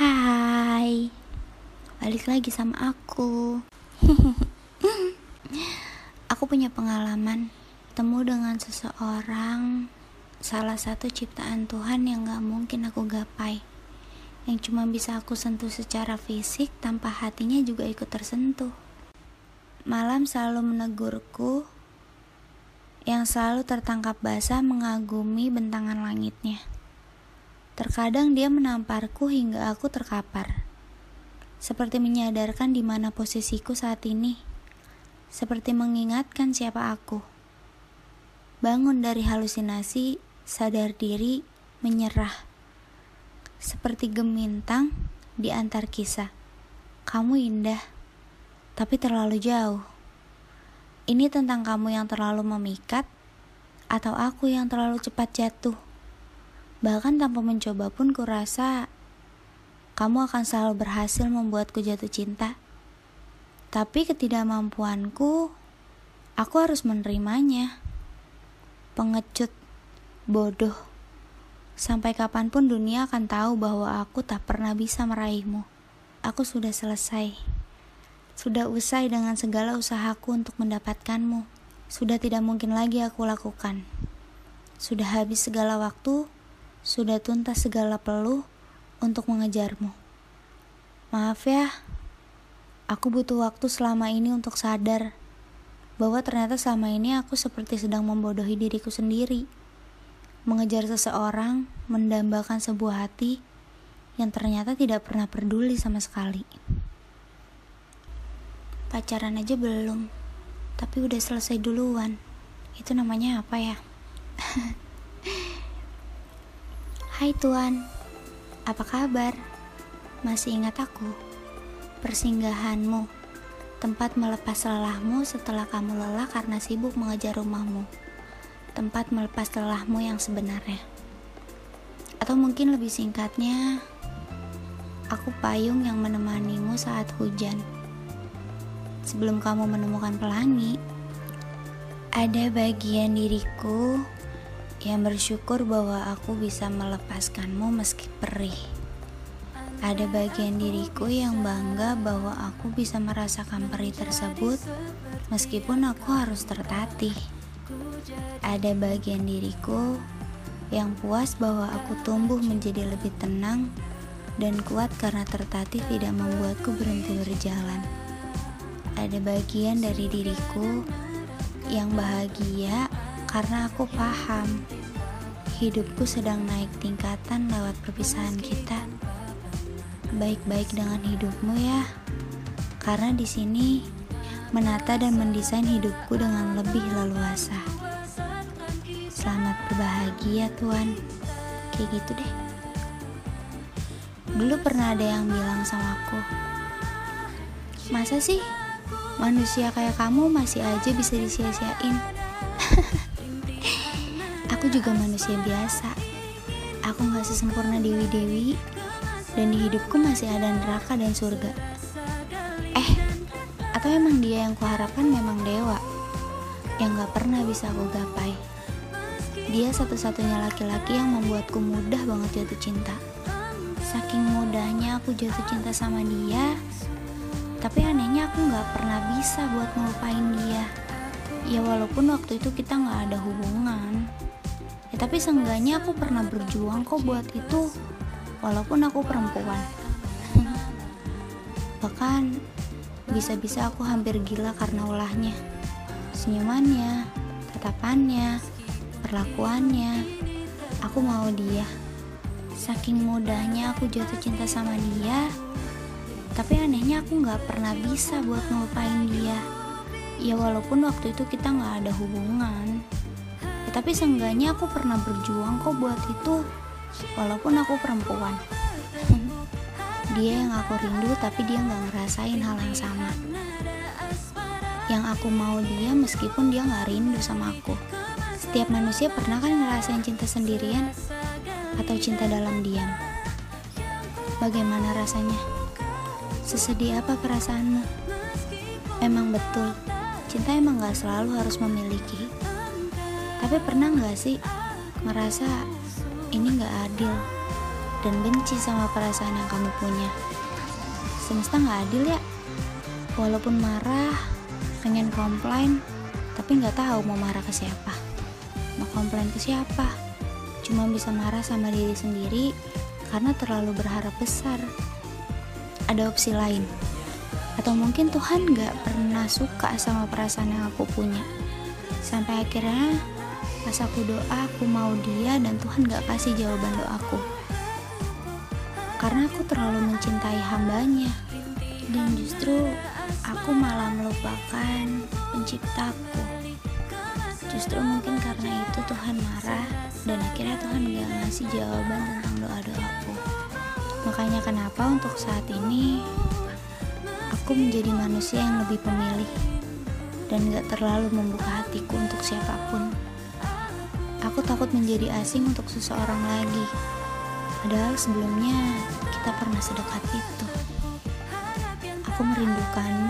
Hai, balik lagi sama aku. aku punya pengalaman temu dengan seseorang, salah satu ciptaan Tuhan yang gak mungkin aku gapai, yang cuma bisa aku sentuh secara fisik tanpa hatinya juga ikut tersentuh. Malam selalu menegurku, yang selalu tertangkap basah mengagumi bentangan langitnya. Terkadang dia menamparku hingga aku terkapar. Seperti menyadarkan di mana posisiku saat ini. Seperti mengingatkan siapa aku. Bangun dari halusinasi, sadar diri, menyerah. Seperti gemintang di antar kisah. Kamu indah, tapi terlalu jauh. Ini tentang kamu yang terlalu memikat, atau aku yang terlalu cepat jatuh. Bahkan tanpa mencoba pun kurasa kamu akan selalu berhasil membuatku jatuh cinta. Tapi ketidakmampuanku, aku harus menerimanya. Pengecut, bodoh. Sampai kapan pun dunia akan tahu bahwa aku tak pernah bisa meraihmu. Aku sudah selesai. Sudah usai dengan segala usahaku untuk mendapatkanmu. Sudah tidak mungkin lagi aku lakukan. Sudah habis segala waktu sudah tuntas segala peluh untuk mengejarmu. Maaf ya, aku butuh waktu selama ini untuk sadar bahwa ternyata selama ini aku seperti sedang membodohi diriku sendiri. Mengejar seseorang, mendambakan sebuah hati yang ternyata tidak pernah peduli sama sekali. Pacaran aja belum, tapi udah selesai duluan. Itu namanya apa ya? Hai Tuan, apa kabar? Masih ingat aku? Persinggahanmu, tempat melepas lelahmu setelah kamu lelah karena sibuk mengejar rumahmu. Tempat melepas lelahmu yang sebenarnya. Atau mungkin lebih singkatnya, aku payung yang menemanimu saat hujan. Sebelum kamu menemukan pelangi, ada bagian diriku yang bersyukur bahwa aku bisa melepaskanmu meski perih. Ada bagian diriku yang bangga bahwa aku bisa merasakan perih tersebut meskipun aku harus tertatih. Ada bagian diriku yang puas bahwa aku tumbuh menjadi lebih tenang dan kuat karena tertatih tidak membuatku berhenti berjalan. Ada bagian dari diriku yang bahagia karena aku paham hidupku sedang naik tingkatan lewat perpisahan kita. Baik-baik dengan hidupmu ya, karena di sini menata dan mendesain hidupku dengan lebih leluasa. Selamat berbahagia Tuhan, kayak gitu deh. Dulu pernah ada yang bilang sama aku, masa sih manusia kayak kamu masih aja bisa disia-siain? Aku juga manusia biasa. Aku gak sesempurna Dewi-Dewi, dan di hidupku masih ada neraka dan surga. Eh, atau emang dia yang kuharapkan memang dewa, yang gak pernah bisa aku gapai. Dia satu-satunya laki-laki yang membuatku mudah banget jatuh cinta. Saking mudahnya aku jatuh cinta sama dia, tapi anehnya aku gak pernah bisa buat ngelupain dia. Ya walaupun waktu itu kita gak ada hubungan, ya tapi seenggaknya aku pernah berjuang kok buat itu walaupun aku perempuan. Bahkan bisa-bisa aku hampir gila karena ulahnya senyumannya tatapannya perlakuannya. Aku mau dia. Saking mudahnya aku jatuh cinta sama dia tapi anehnya aku gak pernah bisa buat ngelupain dia. Ya walaupun waktu itu kita gak ada hubungan ya, tapi seenggaknya aku pernah berjuang kok buat itu walaupun aku perempuan. Dia yang aku rindu tapi dia nggak ngerasain hal yang sama. Yang aku mau dia meskipun dia nggak rindu sama aku. Setiap manusia pernah kan ngerasain cinta sendirian atau cinta dalam diam? Bagaimana rasanya? Sesedih apa perasaanmu? Emang betul cinta emang gak selalu harus memiliki tapi pernah nggak sih merasa ini nggak adil? dan benci sama perasaan yang kamu punya. Semesta nggak adil ya. Walaupun marah, pengen komplain, tapi nggak tahu mau marah ke siapa. Mau komplain ke siapa? Cuma bisa marah sama diri sendiri karena terlalu berharap besar. Ada opsi lain. Atau mungkin Tuhan gak pernah suka sama perasaan yang aku punya. Sampai akhirnya pas aku doa aku mau dia dan Tuhan gak kasih jawaban doaku. Karena aku terlalu mencintai hambanya. Dan justru aku malah melupakan penciptaku. Justru mungkin karena itu Tuhan marah dan akhirnya Tuhan gak ngasih jawaban tentang doa-doaku. Makanya kenapa untuk saat ini aku menjadi manusia yang lebih pemilih dan gak terlalu membuka hatiku untuk siapa pun takut menjadi asing untuk seseorang lagi Padahal sebelumnya kita pernah sedekat itu. Aku merindukanmu